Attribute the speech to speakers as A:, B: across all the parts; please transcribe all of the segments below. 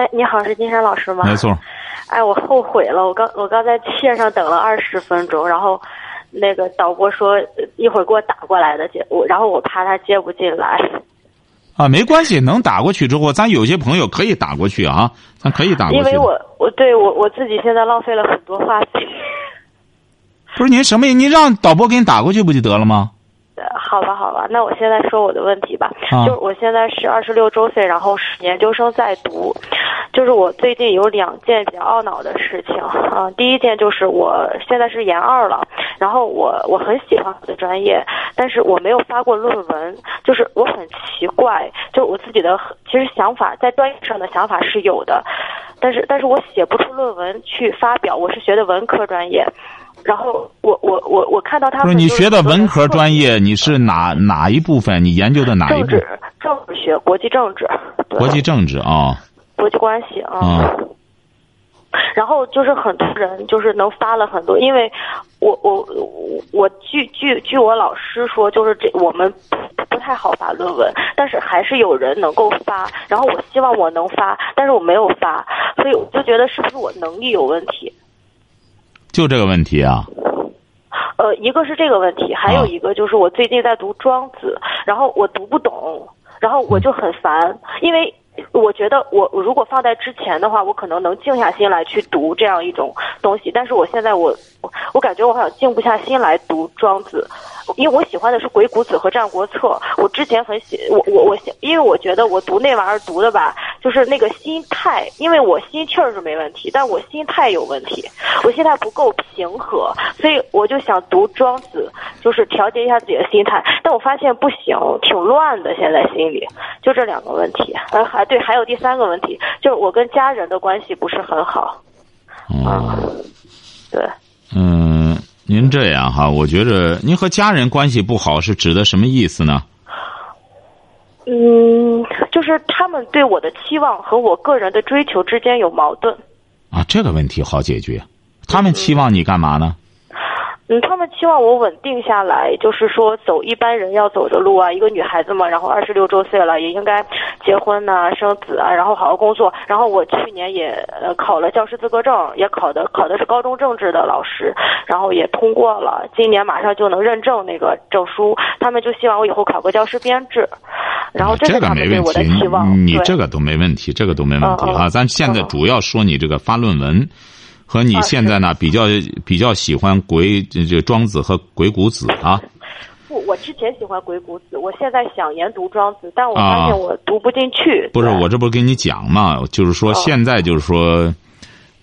A: 哎，你好，是金山老师吗？
B: 没错。
A: 哎，我后悔了，我刚我刚在线上等了二十分钟，然后那个导播说一会儿给我打过来的接我，然后我怕他接不进来。
B: 啊，没关系，能打过去之后，咱有些朋友可以打过去啊，咱可以打过去。
A: 因为我我对我我自己现在浪费了很多话费。
B: 不是您什么？您让导播给你打过去不就得了吗？
A: 好吧，好吧，那我现在说我的问题吧。
B: 啊
A: 就是我现在是二十六周岁，然后是研究生在读。就是我最近有两件比较懊恼的事情啊、第一件就是我现在是研二了，然后我我很喜欢我的专业，但是我没有发过论文。就是我很奇怪，就我自己的其实想法在专业上的想法是有的，但是但是我写不出论文去发表。我是学的文科专业。然后我我我我看到他们
B: 不是你学的文科专业，你是哪哪一部分？你研究的哪一部？
A: 政治政治学、国际政治、
B: 国际政治啊
A: 国际关系啊。
B: 啊
A: 然后就是很多人就是能发了很多，因为我我我我据据据我老师说，就是这我们不不太好发论文，但是还是有人能够发。然后我希望我能发，但是我没有发，所以我就觉得是不是我能力有问题？
B: 就这个问题啊。
A: 呃，一个是这个问题，还有
B: 啊
A: 一个就是我最近在读《庄子》，然后我读不懂，然后我就很烦，因为我觉得我我如果放在之前的话，我可能能静下心来去读这样一种东西，但是我现在我我我感觉我好像静不下心来读《庄子》。因为我喜欢的是《鬼谷子》和《战国策》，我之前很喜我我我，因为我觉得我读那玩意儿读的吧，就是那个心态，因为我心气儿是没问题，但我心态有问题，我心态不够平和，所以我就想读《庄子》，就是调节一下自己的心态。但我发现不行，挺乱的，现在心里就这两个问题。呃，还对，还有第三个问题，就是我跟家人的关系不是很好。啊，对。
B: 嗯，您这样哈，我觉着您和家人关系不好是指的什么意思呢？
A: 嗯，就是他们对我的期望和我个人的追求之间有矛盾。
B: 啊，这个问题好解决。他们期望你干嘛呢？
A: 嗯，他们期望我稳定下来，就是说走一般人要走的路啊。一个女孩子嘛，然后二十六周岁了，也应该结婚呐、生子啊，然后好好工作。然后我去年也呃考了教师资格证，也考的考的是高中政治的老师，然后也通过了。今年马上就能认证那个证书。他们就希望我以后考个教师编制，然后
B: 啊这个没问题你这个都没问题，这个都没问题啊。咱现在
A: 嗯
B: 主要说你这个发论文，和你
A: 啊
B: 现在呢比较比较喜欢鬼这这庄子和鬼谷子啊。
A: 不，我之前喜欢鬼谷子，我现在想研读庄子，但我发
B: 啊
A: 现我读不进去。
B: 不是我这不是跟你讲嘛，就是说
A: 嗯
B: 现在就是说，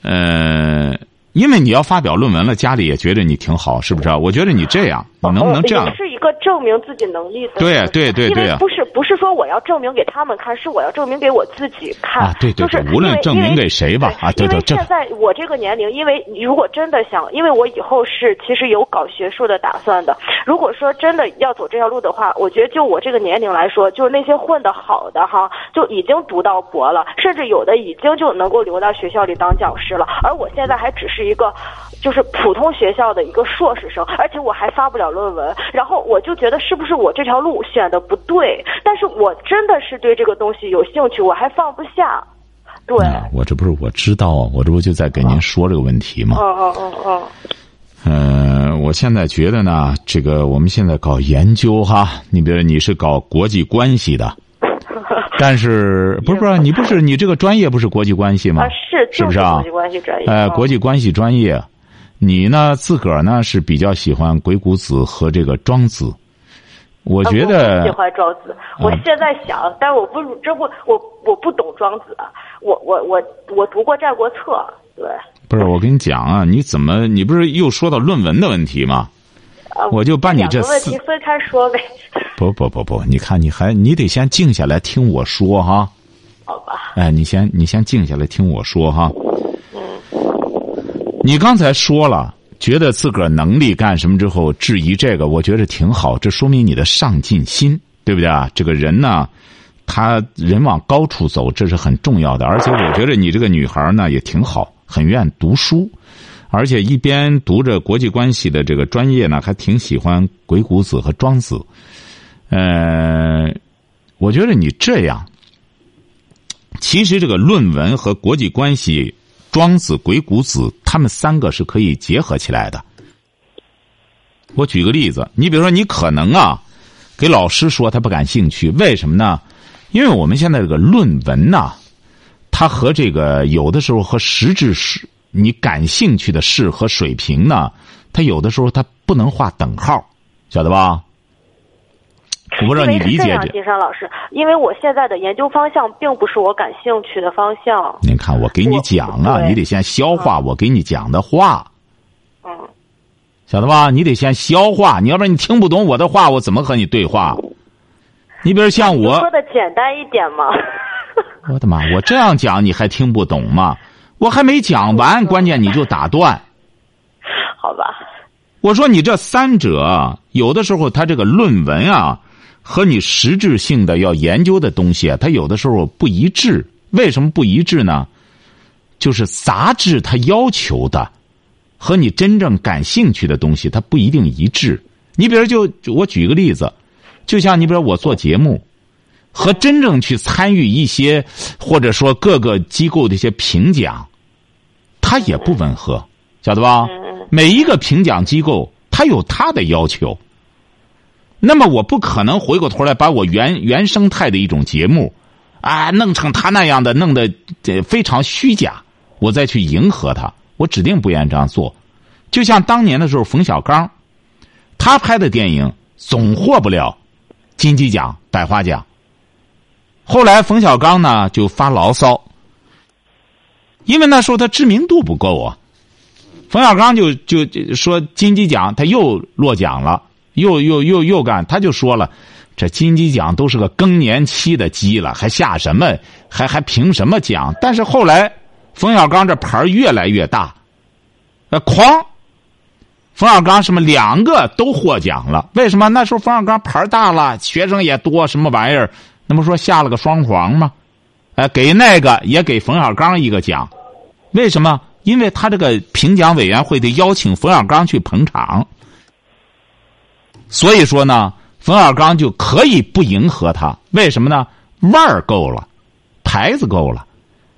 B: 呃，因为你要发表论文了，家里也觉得你挺好，是不是啊？我觉得你这样，你能不能这样？
A: 是一个证明自己能力的。
B: 对对对对啊
A: 因为不是不是说我要证明给他们看，是我要证明给我自己看。
B: 啊对对
A: 就是
B: 无论证明给谁吧啊对
A: 因为
B: 对
A: 现在我这个年龄，因为如果真的想，因为我以后是其实有搞学术的打算的。如果说真的要走这条路的话，我觉得就我这个年龄来说，就是那些混得好的哈，就已经读到博了，甚至有的已经就能够留到学校里当讲师了。而我现在还只是一个。就是普通学校的一个硕士生，而且我还发不了论文，然后我就觉得是不是我这条路选的不对？但是我真的是对这个东西有兴趣，我还放不下。对，
B: 啊我这不是我知道啊，我这不就在给您说这个问题吗？
A: 嗯嗯嗯嗯，
B: 嗯，我现在觉得呢，这个我们现在搞研究哈，你比如你是搞国际关系的，但是不是不是你不是你这个专业不是国际关系吗？
A: 啊是
B: 是不是啊
A: 国际关系专业？
B: 呃，
A: 嗯
B: 国际关系专业，你呢自个儿呢是比较喜欢鬼谷子和这个庄子，我
A: 啊
B: 觉得
A: 我喜欢庄子，我
B: 嗯
A: 现在想，但我不这不我我不懂庄子，我我我我读过《战国策》，对。
B: 不是我跟你讲啊，你怎么你不是又说到论文的问题吗？
A: 啊
B: 我就把你这
A: 问题分开说呗，
B: 不不不不，你看你还你得先静下来听我说哈。
A: 好吧？
B: 哎，你先你先静下来听我说哈。你刚才说了，觉得自个儿能力干什么之后质疑这个，我觉得挺好，这说明你的上进心，对不对啊？这个人呢，他人往高处走，这是很重要的。而且我觉得你这个女孩呢也挺好，很愿读书，而且一边读着国际关系的这个专业呢，还挺喜欢鬼谷子和庄子。呃，我觉得你这样，其实这个论文和国际关系。庄子、鬼谷子，他们三个是可以结合起来的。我举个例子，你比如说，你可能啊，给老师说他不感兴趣，为什么呢？因为我们现在这个论文呐，它和这个有的时候和实质是你感兴趣的事和水平呢，它有的时候它不能画等号，晓得吧？我不知道你理解
A: 这。金山老师，因为我现在的研究方向并不是我感兴趣的方向。
B: 您看，我给你讲啊，你得先消化我给你讲的话。
A: 嗯。
B: 晓得吧？你得先消化，你要不然你听不懂我的话，我怎么和你对话？你比如像我
A: 说的简单一点嘛。
B: 我的妈！我这样讲你还听不懂吗？我还没讲完，关键你就打断。
A: 好吧。
B: 我说你这三者有的时候他这个论文啊。和你实质性的要研究的东西啊，它有的时候不一致。为什么不一致呢？就是杂志它要求的，和你真正感兴趣的东西，它不一定一致。你比如就我举个例子，就像你比如我做节目，和真正去参与一些或者说各个机构的一些评奖，它也不吻合，晓得吧？每一个评奖机构，它有它的要求。那么我不可能回过头来把我原原生态的一种节目，啊，弄成他那样的，弄得非常虚假，我再去迎合他，我指定不愿意这样做。就像当年的时候，冯小刚，他拍的电影总获不了金鸡奖、百花奖。后来冯小刚呢就发牢骚，因为那时候他知名度不够啊。冯小刚就就说金鸡奖他又落奖了。又又又又干，他就说了，这金鸡奖都是个更年期的鸡了，还下什么，还还凭什么奖？但是后来，冯小刚这牌越来越大，呃，哐，冯小刚什么两个都获奖了？为什么？那时候冯小刚牌大了，学生也多，什么玩意儿？那不说下了个双黄吗？哎，给那个也给冯小刚一个奖，为什么？因为他这个评奖委员会得邀请冯小刚去捧场。所以说呢，冯小刚就可以不迎合他，为什么呢？腕儿够了，牌子够了。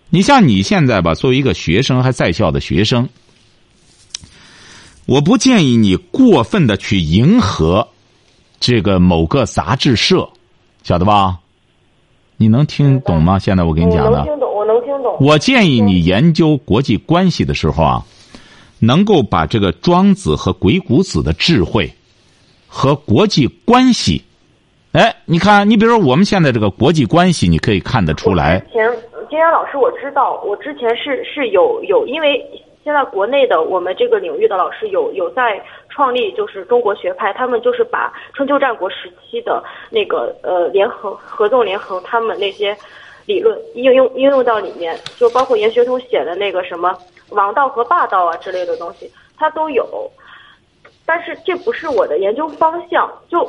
B: 你像你现在吧，作为一个学生还在校的学生，我不建议你过分的去迎合这个某个杂志社，晓得吧？你能听懂吗？现在我跟你讲的，
A: 能听懂，我能听懂。
B: 我建议你研究国际关系的时候啊，能够把这个庄子和鬼谷子的智慧。和国际关系，哎，你看，你比如说我们现在这个国际关系，你可以看得出来。
A: 之前金阳老师，我知道，我之前是是有有，因为现在国内的我们这个领域的老师有有在创立，就是中国学派，他们就是把春秋战国时期的那个呃联合合纵连横他们那些理论应用应用到里面，就包括严学通写的那个什么王道和霸道啊之类的东西，它都有。但是这不是我的研究方向，就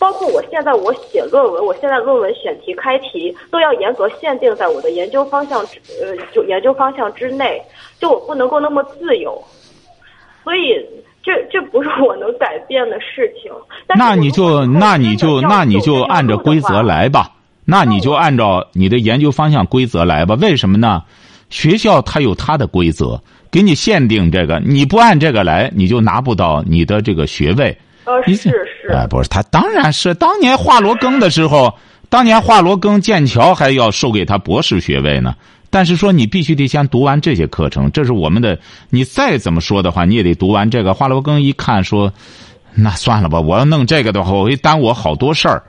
A: 包括我现在我写论文，我现在论文选题开题都要严格限定在我的研究方向之呃就研究方向之内，就我不能够那么自由，所以这这不是我能改变的事情。
B: 那你就那你就那你就按照规则来吧，那你就按照你的研究方向规则来吧。为什么呢？学校它有它的规则。给你限定这个，你不按这个来，你就拿不到你的这个学位。
A: 呃，是是。
B: 哎，不是，他当然是当年华罗庚的时候，当年华罗庚、剑桥还要授给他博士学位呢。但是说你必须得先读完这些课程，这是我们的。你再怎么说的话，你也得读完这个。华罗庚一看说，那算了吧，我要弄这个的话，我会耽误我好多事儿，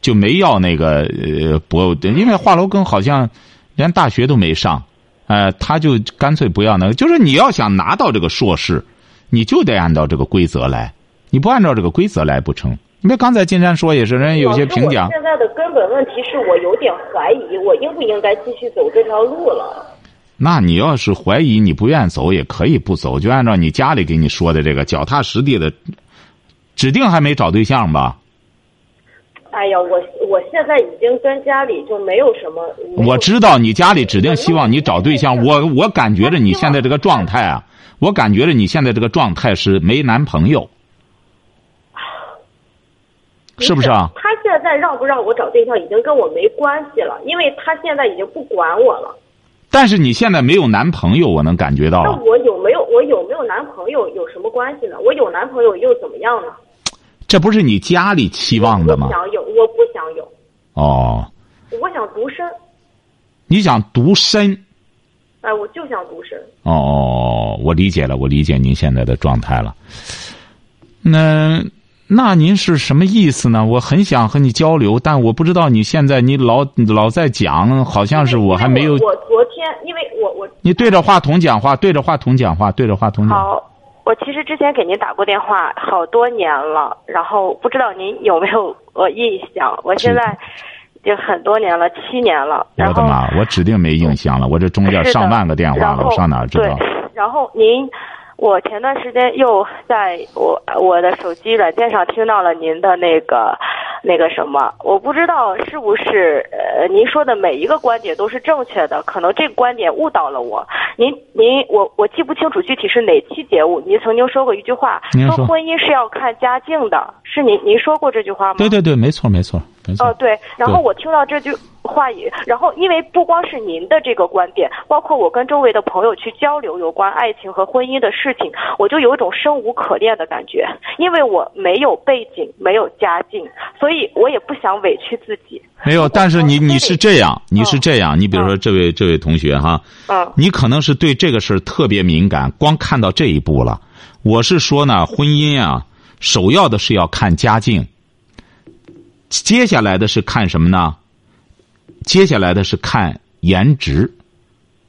B: 就没要那个呃博，因为华罗庚好像连大学都没上。呃，他就干脆不要那个，就是你要想拿到这个硕士，你就得按照这个规则来，你不按照这个规则来不成。因为刚才金山说也是，人家有些评奖。
A: 现在的根本问题是我有点怀疑，我应不应该继续走这条路了。
B: 那你要是怀疑你不愿走，也可以不走，就按照你家里给你说的这个脚踏实地的，指定还没找对象吧？
A: 哎呀，我我现在已经跟家里就没有什么。
B: 我知道你家里指定希望你找对象，我我感觉着你现在这个状态啊，我感觉着你现在这个状态是没男朋友，是不是啊？
A: 他现在让不让我找对象已经跟我没关系了，因为他现在已经不管我了。
B: 但是你现在没有男朋友，我能感觉到
A: 那。我有没有我有没有男朋友有什么关系呢？我有男朋友又怎么样呢？
B: 这不是你家里期望的吗？
A: 想有，我不想有，
B: 哦，
A: 我想独身。
B: 你想独身？
A: 哎，我就想独身。
B: 哦，我理解了，我理解您现在的状态了。那那您是什么意思呢？我很想和你交流，但我不知道你现在你老老在讲，好像是我还没有。
A: 我我昨天，因为我我
B: 你对着话筒讲话，对着话筒讲话，对着话筒讲话。
A: 好，我其实之前给您打过电话好多年了，然后不知道您有没有呃印象？我现在已经很多年了，七年了。
B: 我的妈！我指定没印象了，我这中间上万个电话了，我上哪知道？
A: 然后您，我前段时间又在我我的手机软件上听到了您的那个那个什么，我不知道是不是呃您说的每一个观点都是正确的，可能这个观点误导了我。您您我我记不清楚具体是哪期节目，您曾经说过一句话，
B: 您说
A: 婚姻是要看家境的，是您您说过这句话吗？
B: 对对对，没错没错没错。
A: 哦，对，然后我听到这句话语，然后因为不光是您的这个观点，包括我跟周围的朋友去交流有关爱情和婚姻的事情，我就有一种生无可恋的感觉，因为我没有背景，没有家境，所以我也不想委屈自己。
B: 没有，但是你你是这样，你是
A: 嗯
B: 这样，你比如说这位这位同学哈，
A: 嗯
B: 你可能是对这个事儿特别敏感，光看到这一步了。我是说呢，婚姻啊，首要的是要看家境，接下来的是看什么呢？接下来的是看颜值。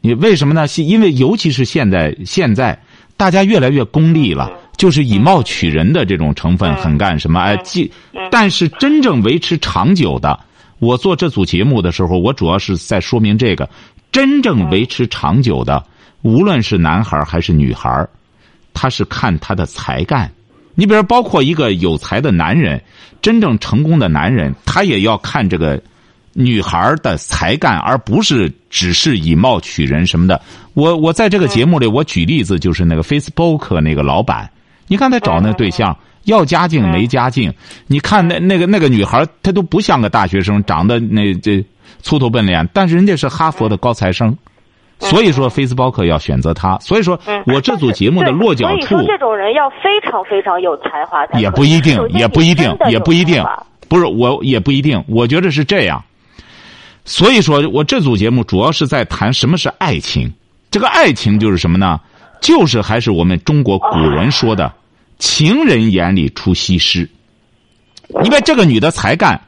B: 你为什么呢？是因为尤其是现在现在大家越来越功利了，就是以貌取人的这种成分很干什么？哎，既但是真正维持长久的，我做这组节目的时候，我主要是在说明这个，真正维持长久的，无论是男孩还是女孩他是看他的才干。你比如包括一个有才的男人，真正成功的男人，他也要看这个女孩的才干，而不是只是以貌取人什么的。我我在这个节目里，我举例子就是那个 Facebook 那个老板，你看他找那对象，要家境没家境，你看那那个那个女孩，她都不像个大学生，长得那这粗头笨脸，但是人家是哈佛的高材生。所以说，Facebook 要选择他。所以说
A: 嗯，
B: 我这组节目的落脚处
A: 所以说这种人要非常非常有才华才
B: 也不一定也不一定也不一定，不是我也不一定。我觉得是这样。所以说我这组节目主要是在谈什么是爱情。这个爱情就是什么呢？就是还是我们中国古人说的“情人眼里出西施”。因为这个女的才干，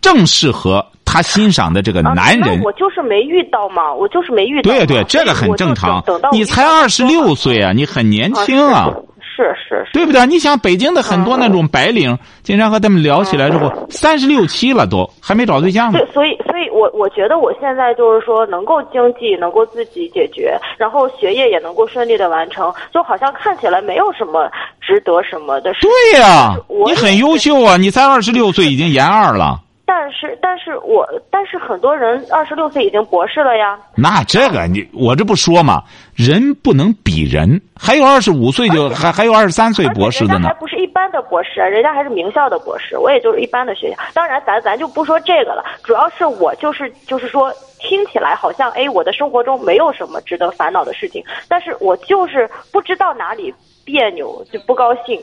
B: 正适合她欣赏的这个
A: 啊
B: 男人
A: 那。我就是没遇到嘛，我就是没遇到。
B: 对对，这个很正常。你才二十六岁啊，你很年轻啊。
A: 是是是，
B: 对不对？你想北京的很多那种白领，经常和他们聊起来之后，三十六七了都还没找对象呢。
A: 对，所以所以我我觉得我现在就是说能够经济能够自己解决，然后学业也能够顺利的完成，就好像看起来没有什么值得什么的事。
B: 对呀、你很优秀啊！你才二十六岁，已经研二了。
A: 但是但是我但是很多人二十六岁已经博士了呀。
B: 那这个你我这不说嘛，人不能比人，还有二十五岁就 还还有二十三岁博士的呢
A: 还。不是一般的博士，人家还是名校的博士，我也就是一般的学校。当然咱，咱就不说这个了，主要是我就是就是说，听起来好像哎，我的生活中没有什么值得烦恼的事情，但是我就是不知道哪里别扭，就不高兴。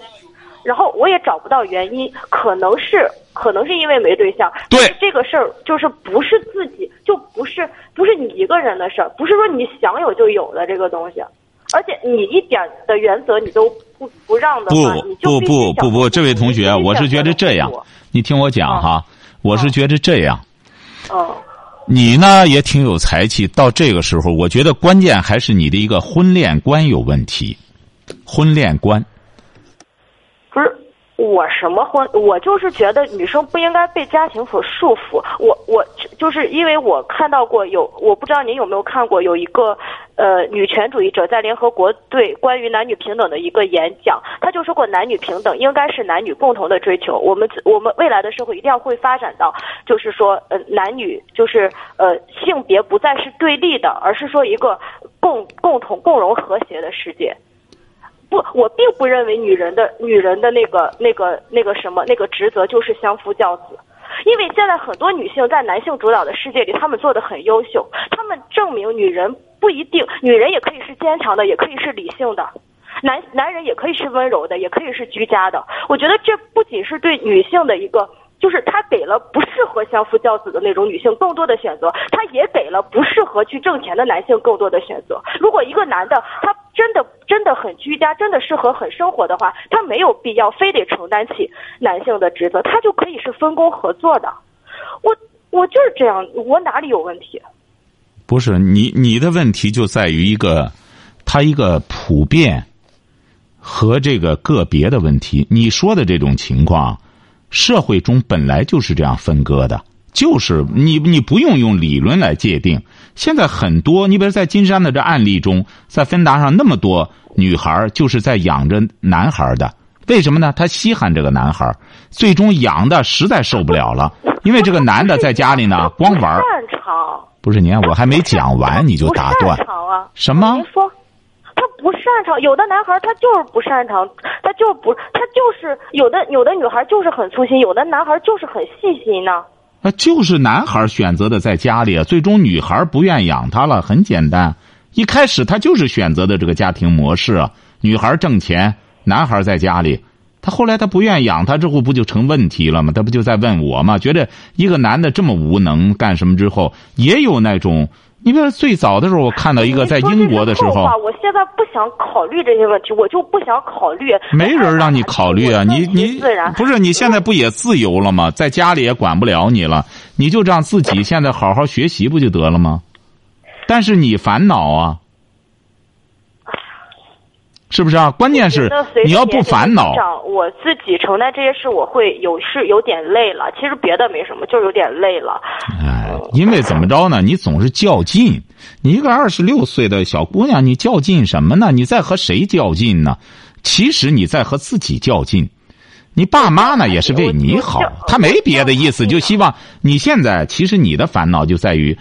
A: 然后我也找不到原因，可能是可能是因为没对象。
B: 对
A: 这个事儿就是不是自己，就不是不是你一个人的事儿，不是说你想有就有的这个东西。而且你一点的原则你都不不让的
B: 不
A: 话，你就
B: 不不不不，
A: 想
B: 这位同学，我是觉得这样，你听我讲哈，我是觉得这样。
A: 哦，
B: 你呢也挺有才气，到这个时候，我觉得关键还是你的一个婚恋观有问题。婚恋观，
A: 不是我什么婚？我就是觉得女生不应该被家庭所束缚。我我就是因为我看到过有，我不知道您有没有看过有一个呃女权主义者在联合国对关于男女平等的一个演讲，他就说过男女平等应该是男女共同的追求。我们我们未来的社会一定要会发展到，就是说呃男女就是呃性别不再是对立的，而是说一个共共同共荣和谐的世界。不，我并不认为女人的女人的那个那个那个什么那个职责就是相夫教子，因为现在很多女性在男性主导的世界里，她们做的很优秀，她们证明女人不一定，女人也可以是坚强的，也可以是理性的，男男人也可以是温柔的，也可以是居家的。我觉得这不仅是对女性的一个。就是他给了不适合相夫教子的那种女性更多的选择，他也给了不适合去挣钱的男性更多的选择。如果一个男的他真的真的很居家，真的适合很生活的话，他没有必要非得承担起男性的职责，他就可以是分工合作的。我我就是这样，我哪里有问题？
B: 不是你你的问题就在于一个，他一个普遍和这个个别的问题。你说的这种情况。社会中本来就是这样分割的，就是你你不用用理论来界定。现在很多，你比如在金山的这案例中，在芬达上那么多女孩就是在养着男孩的，为什么呢？他稀罕这个男孩，最终养的实在受不了了，因为这个男的在家里呢光玩。
A: 擅长。
B: 不是，你看我还没讲完你就打断。什么？
A: 您说。他不擅长，有的男孩他就是不擅长，他就不，他就是有的有的女孩就是很粗心，有的男孩就是很细心呢。
B: 那就是男孩选择的在家里啊，最终女孩不愿养他了，很简单。一开始他就是选择的这个家庭模式啊，女孩挣钱，男孩在家里。他后来他不愿养他之后，不就成问题了吗？他不就在问我吗？觉得一个男的这么无能，干什么之后也有那种。你比如最早的时候，我看到一个在英国的时候，
A: 我现在不想考虑这些问题，我就不想考虑。
B: 没人让你考虑啊，你你不是你现在不也自由了吗？在家里也管不了你了，你就让自己现在好好学习不就得了吗？但是你烦恼啊。是不是啊？关键是你要不烦恼，
A: 我自己承担这些事，我会有是有点累了。其实别的没什么，就是有点累了。
B: 哎，因为怎么着呢？你总是较劲。你一个二十六岁的小姑娘，你较劲什么呢？你在和谁较劲呢？其实你在和自己较劲。你爸妈呢，也是为你好，他没别的意思，就希望你现在。其实你的烦恼就在于。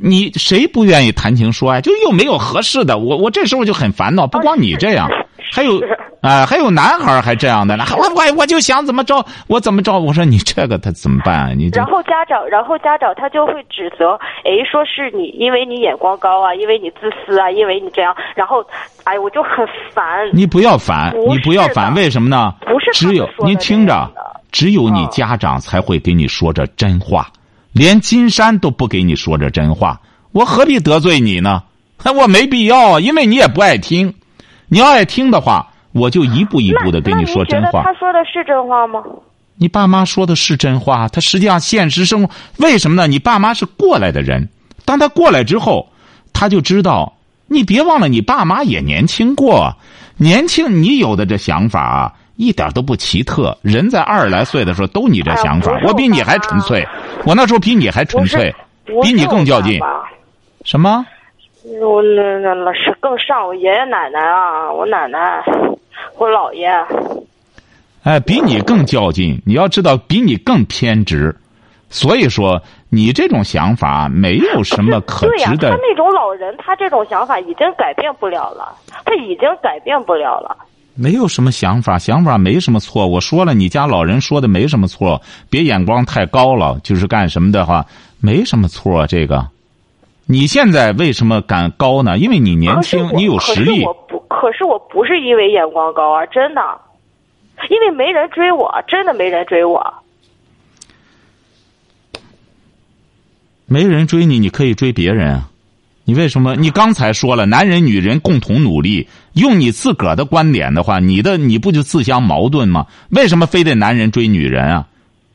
B: 你谁不愿意谈情说爱？就又没有合适的，我我这时候就很烦恼。不光你这样，还有啊，还有男孩还这样的呢。我我我就想怎么着，我怎么着？我说你这个他怎么办啊？你
A: 然后家长，然后家长他就会指责，哎，说是你，因为你眼光高啊，因为你自私啊，因为你这样。然后，哎，我就很烦。
B: 你不要烦，你不要烦，为什么呢？
A: 不是
B: 只有您听着，只有你家长才会给你说这真话。连金山都不给你说这真话，我何必得罪你呢？我没必要，因为你也不爱听。你要爱听的话，我就一步一步的跟你说真话。
A: 他说的是真话吗？
B: 你爸妈说的是真话。他实际上现实生活为什么呢？你爸妈是过来的人，当他过来之后，他就知道。你别忘了，你爸妈也年轻过，年轻你有的这想法。一点都不奇特，人在二十来岁的时候都你这想法，我比你还纯粹，我那时候比你还纯粹，比你更较劲。什么？
A: 我那那老是更上我爷爷奶奶啊，我奶奶，我姥爷。
B: 哎，比你更较劲，你要知道，比你更偏执，所以说你这种想法没有什么可 值的。
A: 他那种老人，他这种想法已经改变不了了，他已经改变不了了。
B: 没有什么想法，想法没什么错。我说了，你家老人说的没什么错，别眼光太高了。就是干什么的话，没什么错。这个，你现在为什么敢高呢？因为你年轻，你有实力。
A: 可是我不，可是我不是因为眼光高啊，真的，因为没人追我，真的没人追我。
B: 没人追你，你可以追别人啊。你为什么？你刚才说了，男人女人共同努力。用你自个儿的观点的话，你的你不就自相矛盾吗？为什么非得男人追女人啊？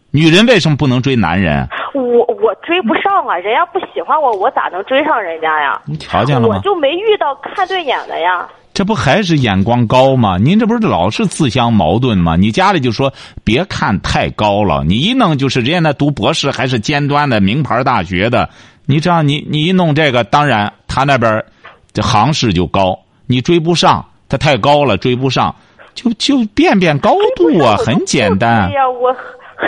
B: 女人为什么不能追男人？
A: 我我追不上啊！人家不喜欢我，我咋能追上人家呀？
B: 你瞧见了吗？
A: 我就没遇到看对眼的呀。
B: 这不还是眼光高吗？您这不是老是自相矛盾吗？你家里就说别看太高了，你一弄就是人家那读博士还是尖端的名牌大学的，你这样你你一弄这个，当然他那边这行市就高，你追不上，他太高了追不上，就就变变高度啊，很简单。
A: 对呀，我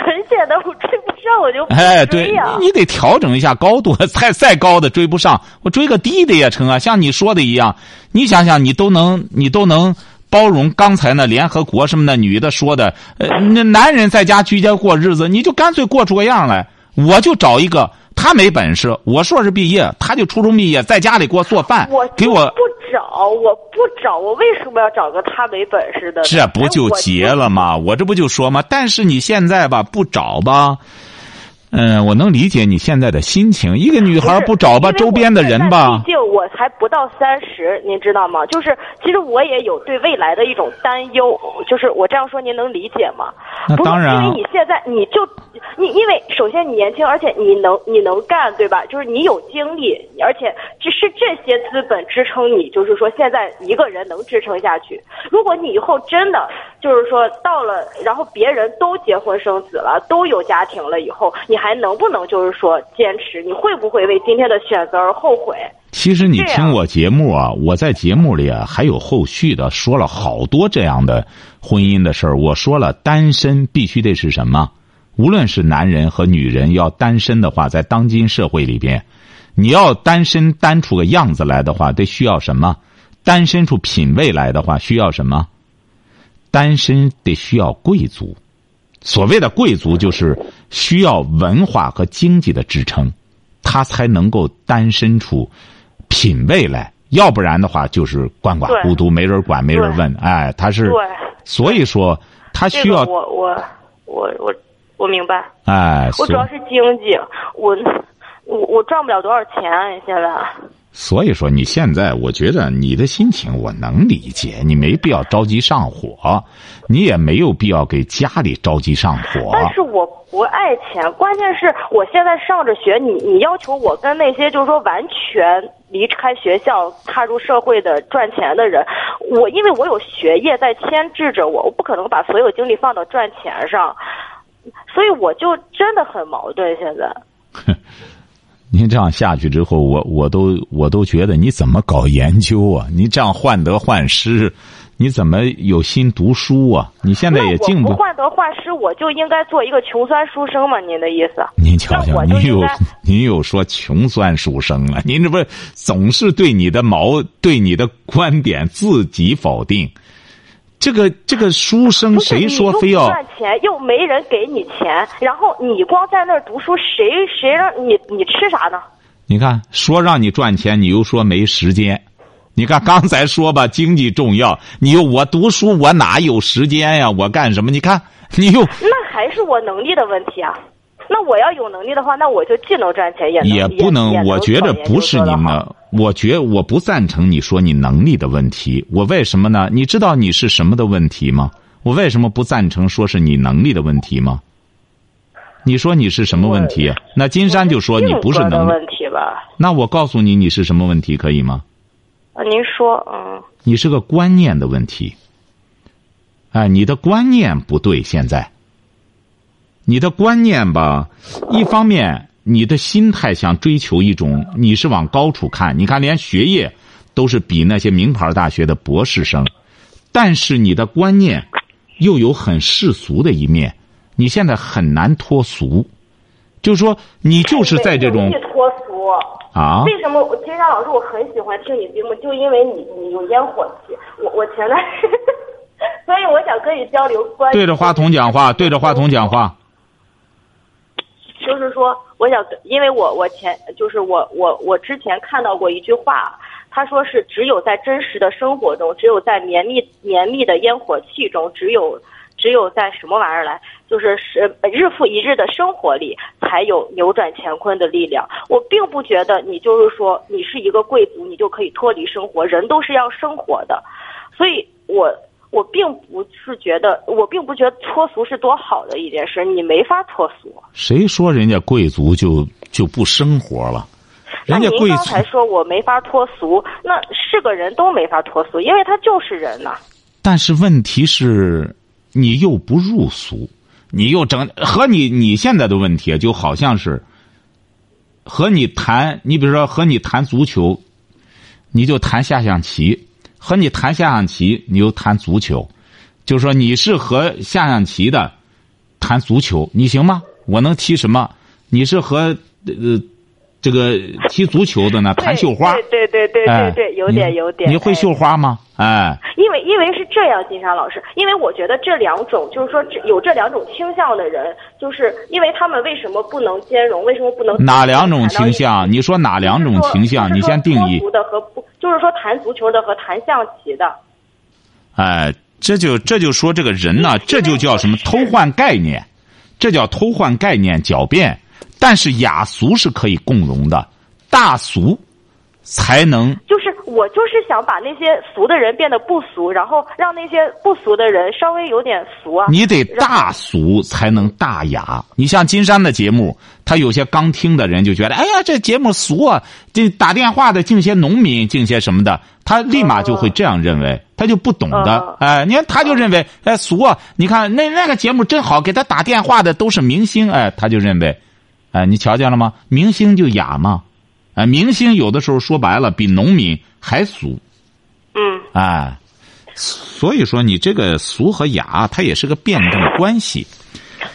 A: 很简单，我追不上我就
B: 哎，对，你你得调整一下高度，再再高的追不上，我追个低的也成啊。像你说的一样，你想想，你都能你都能包容刚才那联合国什么的女的说的，呃，那男人在家居家过日子，你就干脆过出个样来，我就找一个。他没本事，我硕士毕业，他就初中毕业，在家里给我做饭，给我
A: 不找，我不找，我为什么要找个他没本事的？
B: 这不就结了吗？我这不就说吗？但是你现在吧，不找吧。嗯，我能理解你现在的心情。一个女孩不找吧，周边的人吧。
A: 毕竟我才不到三十，您知道吗？就是其实我也有对未来的一种担忧。就是我这样说，您能理解吗？
B: 那当然。
A: 因为你现在你就你，因为首先你年轻，而且你能你能干，对吧？就是你有精力，而且只是这些资本支撑你，就是说现在一个人能支撑下去。如果你以后真的就是说到了，然后别人都结婚生子了，都有家庭了以后，你。还能不能就是说坚持？你会不会为今天的选择而后悔？
B: 其实你听我节目啊，我在节目里啊还有后续的说了好多这样的婚姻的事儿。我说了，单身必须得是什么？无论是男人和女人，要单身的话，在当今社会里边，你要单身单出个样子来的话，得需要什么？单身出品位来的话，需要什么？单身得需要贵族。所谓的贵族，就是需要文化和经济的支撑，他才能够单身出品位来。要不然的话，就是鳏寡孤独，没人管，没人问。哎，他是，所以说他需要。
A: 我我我我我明白。
B: 哎，
A: 我主要是经济，我我我赚不了多少钱，现在。
B: 所以说，你现在我觉得你的心情我能理解，你没必要着急上火，你也没有必要给家里着急上火。
A: 但是我不爱钱，关键是我现在上着学，你你要求我跟那些就是说完全离开学校踏入社会的赚钱的人，我因为我有学业在牵制着我，我不可能把所有精力放到赚钱上，所以我就真的很矛盾现在。
B: 您这样下去之后，我我都我都觉得你怎么搞研究啊？你这样患得患失，你怎么有心读书啊？你现在也进
A: 不患得患失，我就应该做一个穷酸书生吗？您的意思？
B: 您瞧瞧，您又您又说穷酸书生了？您这不总是对你的毛对你的观点自己否定？这个这个书生谁说非要
A: 赚钱又没人给你钱，然后你光在那儿读书，谁谁让你你吃啥呢？
B: 你看，说让你赚钱，你又说没时间。你看刚才说吧，经济重要，你又我读书，我哪有时间呀？我干什么？你看，你又
A: 那还是我能力的问题啊。那我要有能力的话，那我就既能赚钱，也能
B: 也不
A: 能。
B: 我觉得不是你们，我觉我不赞成你说你能力的问题。我为什么呢？你知道你是什么的问题吗？我为什么不赞成说是你能力的问题吗？你说你是什么问题？那金山就说你不是能力
A: 问题吧？
B: 那我告诉你，你是什么问题，可以吗？
A: 啊，您说，嗯。
B: 你是个观念的问题。哎，你的观念不对，现在。你的观念吧，一方面你的心态想追求一种，你是往高处看，你看连学业都是比那些名牌大学的博士生，但是你的观念又有很世俗的一面，你现在很难脱俗，就是说你就是在这种
A: 脱俗
B: 啊？
A: 为什么金山老师我很喜欢听你节目，就因为你你有烟火气，我我前段，所以我想跟你交流观
B: 对着话筒讲话，对着话筒讲话。
A: 就是说，我想，因为我我前就是我我我之前看到过一句话，他说是只有在真实的生活中，只有在绵密绵密的烟火气中，只有只有在什么玩意儿来，就是是日复一日的生活里，才有扭转乾坤的力量。我并不觉得你就是说你是一个贵族，你就可以脱离生活，人都是要生活的，所以我。我并不是觉得，我并不觉得脱俗是多好的一件事，你没法脱俗。
B: 谁说人家贵族就就不生活了？人家贵
A: 族您刚才说我没法脱俗，那是个人都没法脱俗，因为他就是人呐。
B: 但是问题是，你又不入俗，你又整和你你现在的问题就好像是和你谈，你比如说和你谈足球，你就谈下象棋；和你谈下象棋，你就谈足球。就说你是和下象棋的谈足球，你行吗？我能踢什么？你是和呃这个踢足球的呢？谈绣花。
A: 对对对对对，有点有点。
B: 你会绣花吗？哎。
A: 因为因为是这样，金山老师，因为我觉得这两种就是说这有这两种倾向的人，就是因为他们为什么不能兼容？为什么不能
B: 哪两种倾向？你说哪两种倾向？你先定义。
A: 的和不，就是说谈足球的和谈象棋的。
B: 哎，这就这就说这个人呢，这就叫什么偷换概念，这叫偷换概念、狡辩。但是雅俗是可以共融的，大俗才能
A: 就是我就是想把那些俗的人变得不俗，然后让那些不俗的人稍微有点俗啊。
B: 你得大俗才能大雅。你像金山的节目，他有些刚听的人就觉得，哎呀，这节目俗啊！这打电话的净些农民，净些什么的，他立马就会这样认为，他就不懂的。哎，你看他就认为，哎，俗啊！你看那那个节目真好，给他打电话的都是明星，哎，他就认为，哎，你瞧见了吗？明星就雅嘛，哎，明星有的时候说白了比农民还俗。
A: 嗯，
B: 哎，所以说你这个俗和雅，它也是个辩证关系。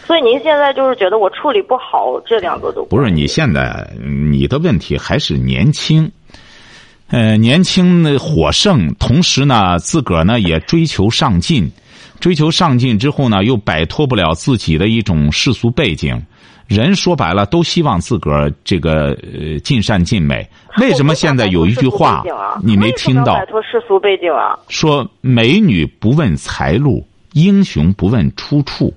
A: 所以您现在就是觉得我处理不好这两个都
B: 不是你现在你的问题还是年轻，呃，年轻的火盛，同时呢，自个儿呢也追求上进，追求上进之后呢，又摆脱不了自己的一种世俗背景。人说白了，都希望自个儿这个呃尽善尽美。为什么现在有一句话你没听到？
A: 摆脱世俗背景啊！
B: 说美女不问财路，英雄不问出处。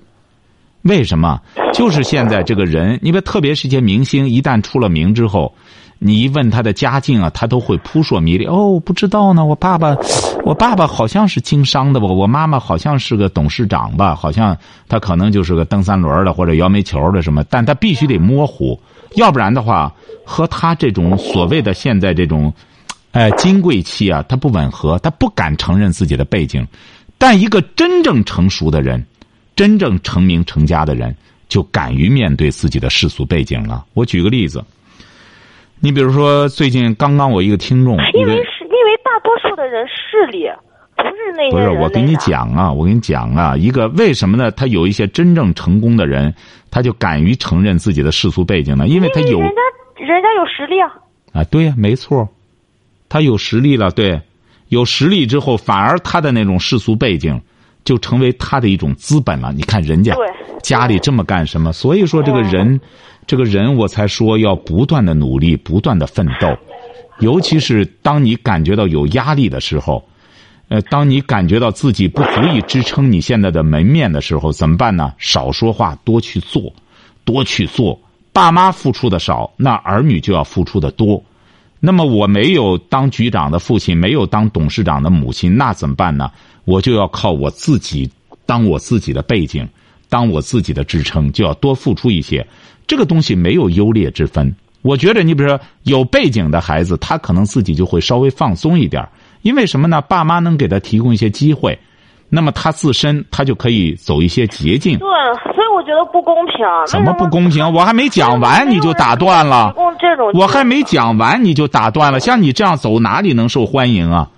B: 为什么？就是现在这个人，因为特别是一些明星，一旦出了名之后，你一问他的家境啊，他都会扑朔迷离。哦，不知道呢，我爸爸，我爸爸好像是经商的吧，我妈妈好像是个董事长吧，好像他可能就是个蹬三轮的或者摇煤球的什么，但他必须得模糊，要不然的话，和他这种所谓的现在这种，哎，金贵气啊，他不吻合，他不敢承认自己的背景。但一个真正成熟的人。真正成名成家的人，就敢于面对自己的世俗背景了。我举个例子，你比如说，最近刚刚我一个听众，
A: 因为的人势力不是那些
B: 不是我跟你讲啊，我跟你讲啊，一个为什么呢？他有一些真正成功的人，他就敢于承认自己的世俗背景呢？因为他有
A: 人家人家有实力啊。
B: 啊，对呀、啊，没错，他有实力了，对，有实力之后，反而他的那种世俗背景。就成为他的一种资本了。你看人家家里这么干什么？所以说这个人，这个人我才说要不断的努力，不断的奋斗。尤其是当你感觉到有压力的时候，呃，当你感觉到自己不足以支撑你现在的门面的时候，怎么办呢？少说话，多去做，多去做。爸妈付出的少，那儿女就要付出的多。那么我没有当局长的父亲，没有当董事长的母亲，那怎么办呢？我就要靠我自己，当我自己的背景，当我自己的支撑，就要多付出一些。这个东西没有优劣之分。我觉得，你比如说有背景的孩子，他可能自己就会稍微放松一点，因为什么呢？爸妈能给他提供一些机会，那么他自身他就可以走一些捷径。
A: 对，所以我觉得不公平。
B: 怎么不公平？我还没讲完你就打断了。
A: 这种
B: 我还没讲完你就打断了，像你这样走哪里能受欢迎啊？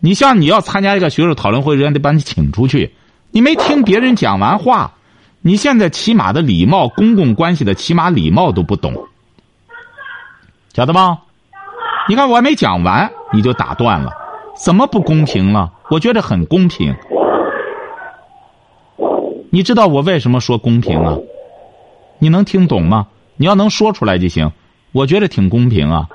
B: 你像你要参加一个学术讨论会，人家得把你请出去。你没听别人讲完话，你现在起码的礼貌、公共关系的起码礼貌都不懂，晓得吧？你看我还没讲完你就打断了，怎么不公平了？我觉得很公平。你知道我为什么说公平啊？你能听懂吗？你要能说出来就行。我觉得挺公平啊。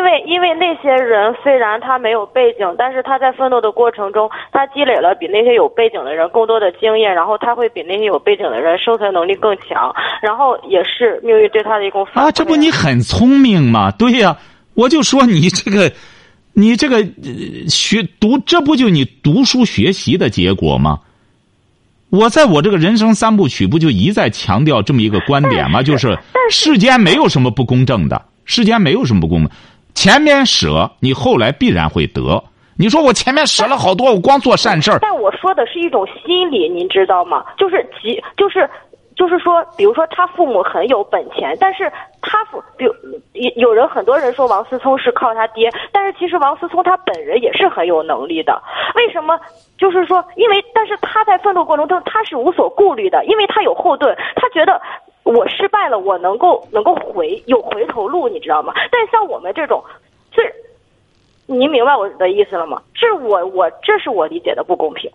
A: 因为因为那些人虽然他没有背景，但是他在奋斗的过程中，他积累了比那些有背景的人更多的经验，然后他会比那些有背景的人生存能力更强，然后也是命运对他的一种反
B: 啊，这不你很聪明吗？对呀、啊，我就说你这个，你这个、呃、学读，这不就你读书学习的结果吗？我在我这个人生三部曲不就一再强调这么一个观点吗？就是世间没有什么不公正的，世间没有什么不公正。前面舍，你后来必然会得。你说我前面舍了好多，我光做善事儿，
A: 但我说的是一种心理，您知道吗？就是急，就是。就是说，比如说他父母很有本钱，但是他父，比如有有人很多人说王思聪是靠他爹，但是其实王思聪他本人也是很有能力的。为什么？就是说，因为但是他在奋斗过程中他是无所顾虑的，因为他有后盾，他觉得我失败了，我能够能够回有回头路，你知道吗？但像我们这种，是，您明白我的意思了吗？是我我这是我理解的不公平。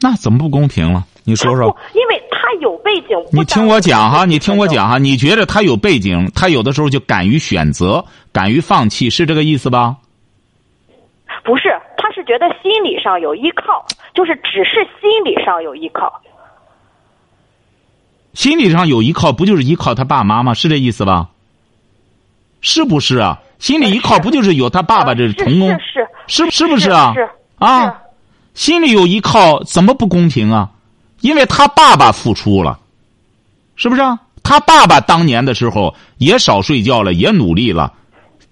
B: 那怎么不公平了？你说说。
A: 因为他有背景。
B: 你听我讲哈，你听我讲哈，你觉得他有背景，他有的时候就敢于选择，敢于放弃，是这个意思吧？
A: 不是，他是觉得心理上有依靠，就是只是心理上有依靠。
B: 心理上有依靠，不就是依靠他爸妈吗？是这意思吧？是不是啊？心理依靠不就是有他爸爸这童工？
A: 是
B: 是是不是啊？
A: 是
B: 啊，心里有依靠，怎么不公平啊？因为他爸爸付出了，是不是啊？他爸爸当年的时候也少睡觉了，也努力了。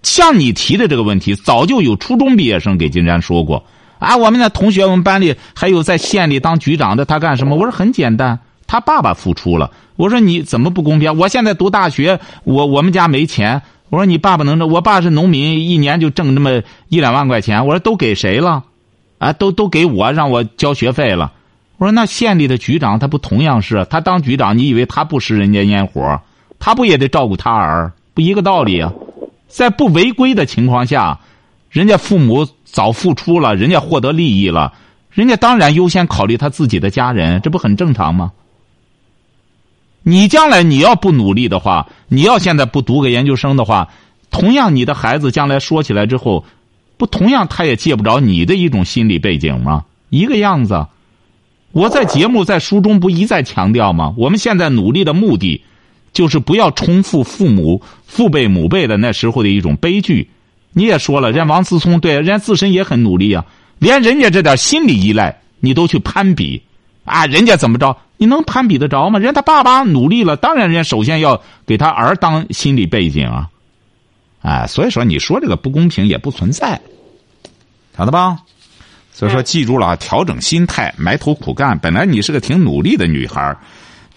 B: 像你提的这个问题，早就有初中毕业生给金山说过啊。我们的同学，我们班里还有在县里当局长的，他干什么？我说很简单，他爸爸付出了。我说你怎么不公平？我现在读大学，我我们家没钱。我说你爸爸能挣？我爸是农民，一年就挣那么一两万块钱。我说都给谁了？啊，都都给我，让我交学费了。我说那县里的局长他不同样是？他当局长，你以为他不食人间烟火？他不也得照顾他儿？不一个道理啊！在不违规的情况下，人家父母早付出了，人家获得利益了，人家当然优先考虑他自己的家人，这不很正常吗？你将来你要不努力的话，你要现在不读个研究生的话，同样你的孩子将来说起来之后，不同样他也借不着你的一种心理背景吗？一个样子。我在节目在书中不一再强调吗？我们现在努力的目的，就是不要重复父母父辈母辈的那时候的一种悲剧。你也说了，人家王思聪对人家自身也很努力啊，连人家这点心理依赖你都去攀比，啊，人家怎么着？你能攀比得着吗？人家他爸爸努力了，当然人家首先要给他儿当心理背景啊，哎，所以说你说这个不公平也不存在，晓得吧？所以说记住了，调整心态，埋头苦干。本来你是个挺努力的女孩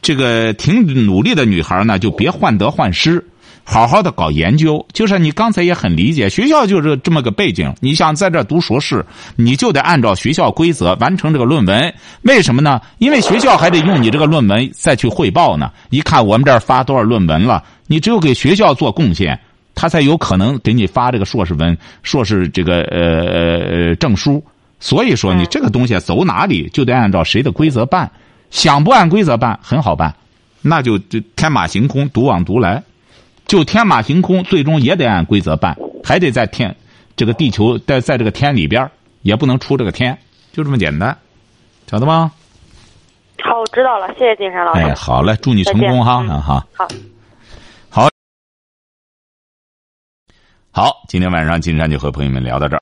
B: 这个挺努力的女孩呢，就别患得患失，好好的搞研究。就是你刚才也很理解，学校就是这么个背景。你想在这读硕士，你就得按照学校规则完成这个论文。为什么呢？因为学校还得用你这个论文再去汇报呢。一看我们这儿发多少论文了，你只有给学校做贡献，他才有可能给你发这个硕士文、硕士这个呃呃证书。所以说，你这个东西走哪里就得按照谁的规则办，想不按规则办很好办，那就就天马行空、独往独来，就天马行空，最终也得按规则办，还得在天这个地球在在这个天里边也不能出这个天，就这么简单，晓得吗？
A: 好，我知道了，谢谢金山老师。
B: 哎，好嘞，祝你成功哈，
A: 嗯
B: 哈。
A: 好。
B: 好，今天晚上金山就和朋友们聊到这儿。